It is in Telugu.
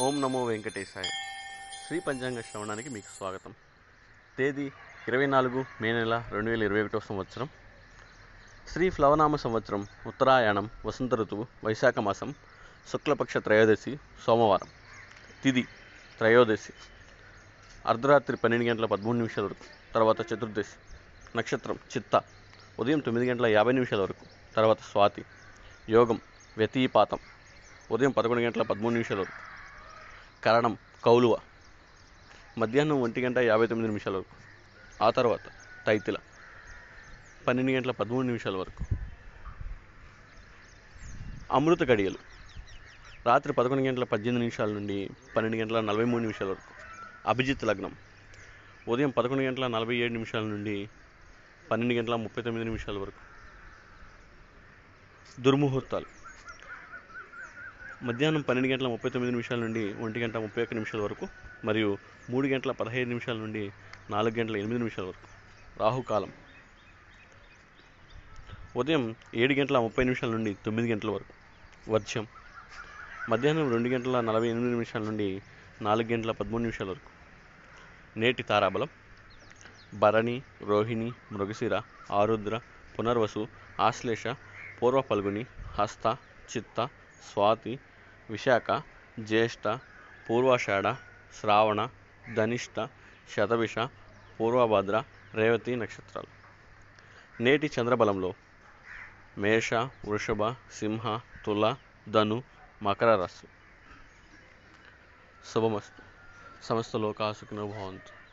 ఓం నమో వెంకటేశాయ. శ్రీ పంచాంగ శ్రవణానికి మీకు స్వాగతం. తేదీ ఇరవై నాలుగు మే నెల రెండు వేల ఇరవై ఒకటో సంవత్సరం. శ్రీ ప్లవనామ సంవత్సరం ఉత్తరాయణం వసంత ఋతువు వైశాఖ మాసం శుక్లపక్ష త్రయోదశి సోమవారం. తిది త్రయోదశి. అర్ధరాత్రి పన్నెండు గంటల పదమూడు నిమిషాల వరకు తర్వాత చతుర్దశి. నక్షత్రం చిత్త. ఉదయం తొమ్మిది గంటల యాభై నిమిషాల వరకు తర్వాత స్వాతి. యోగం వ్యతీపాతం. ఉదయం పదకొండు గంటల పదమూడు నిమిషాల వరకు. కరణం కౌలువ. మధ్యాహ్నం ఒంటి గంట యాభై తొమ్మిది నిమిషాల వరకు. ఆ తర్వాత తైతిల. పన్నెండు గంటల పదమూడు నిమిషాల వరకు. అమృత గడియలు. రాత్రి పదకొండు గంటల పద్దెనిమిది నిమిషాల నుండి పన్నెండు గంటల నలభై మూడు నిమిషాల వరకు. అభిజిత్ లగ్నం. ఉదయం పదకొండు గంటల నలభై ఏడు నిమిషాల నుండి పన్నెండు గంటల ముప్పై తొమ్మిది నిమిషాల వరకు. దుర్ముహూర్తాలు. మధ్యాహ్నం పన్నెండు గంటల ముప్పై తొమ్మిది నిమిషాల నుండి ఒంటి గంట ముప్పై ఒక్క నిమిషాల వరకు మరియు మూడు గంటల పదహైదు నిమిషాల నుండి నాలుగు గంటల ఎనిమిది నిమిషాల వరకు. రాహుకాలం. ఉదయం ఏడు గంటల ముప్పై నిమిషాల నుండి తొమ్మిది గంటల వరకు. వర్షం మధ్యాహ్నం రెండు గంటల నలభై ఎనిమిది నిమిషాల నుండి నాలుగు గంటల పదమూడు నిమిషాల వరకు. నేటి తారాబలం. భరణి రోహిణి మృగశిర ఆరుద్ర పునర్వసు ఆశ్లేష పూర్వ పల్గుని హస్త చిత్త స్వాతి విశాఖ జ్యేష్ఠ పూర్వాషాఢ శ్రావణ ధనిష్ట శతభిష పూర్వభద్ర రేవతి నక్షత్రాలు. నేటి చంద్రబలంలో మేష వృషభ సింహ తుల ధను మకర రాశి. శుభమస్తు. సమస్త లోకా భవంతు.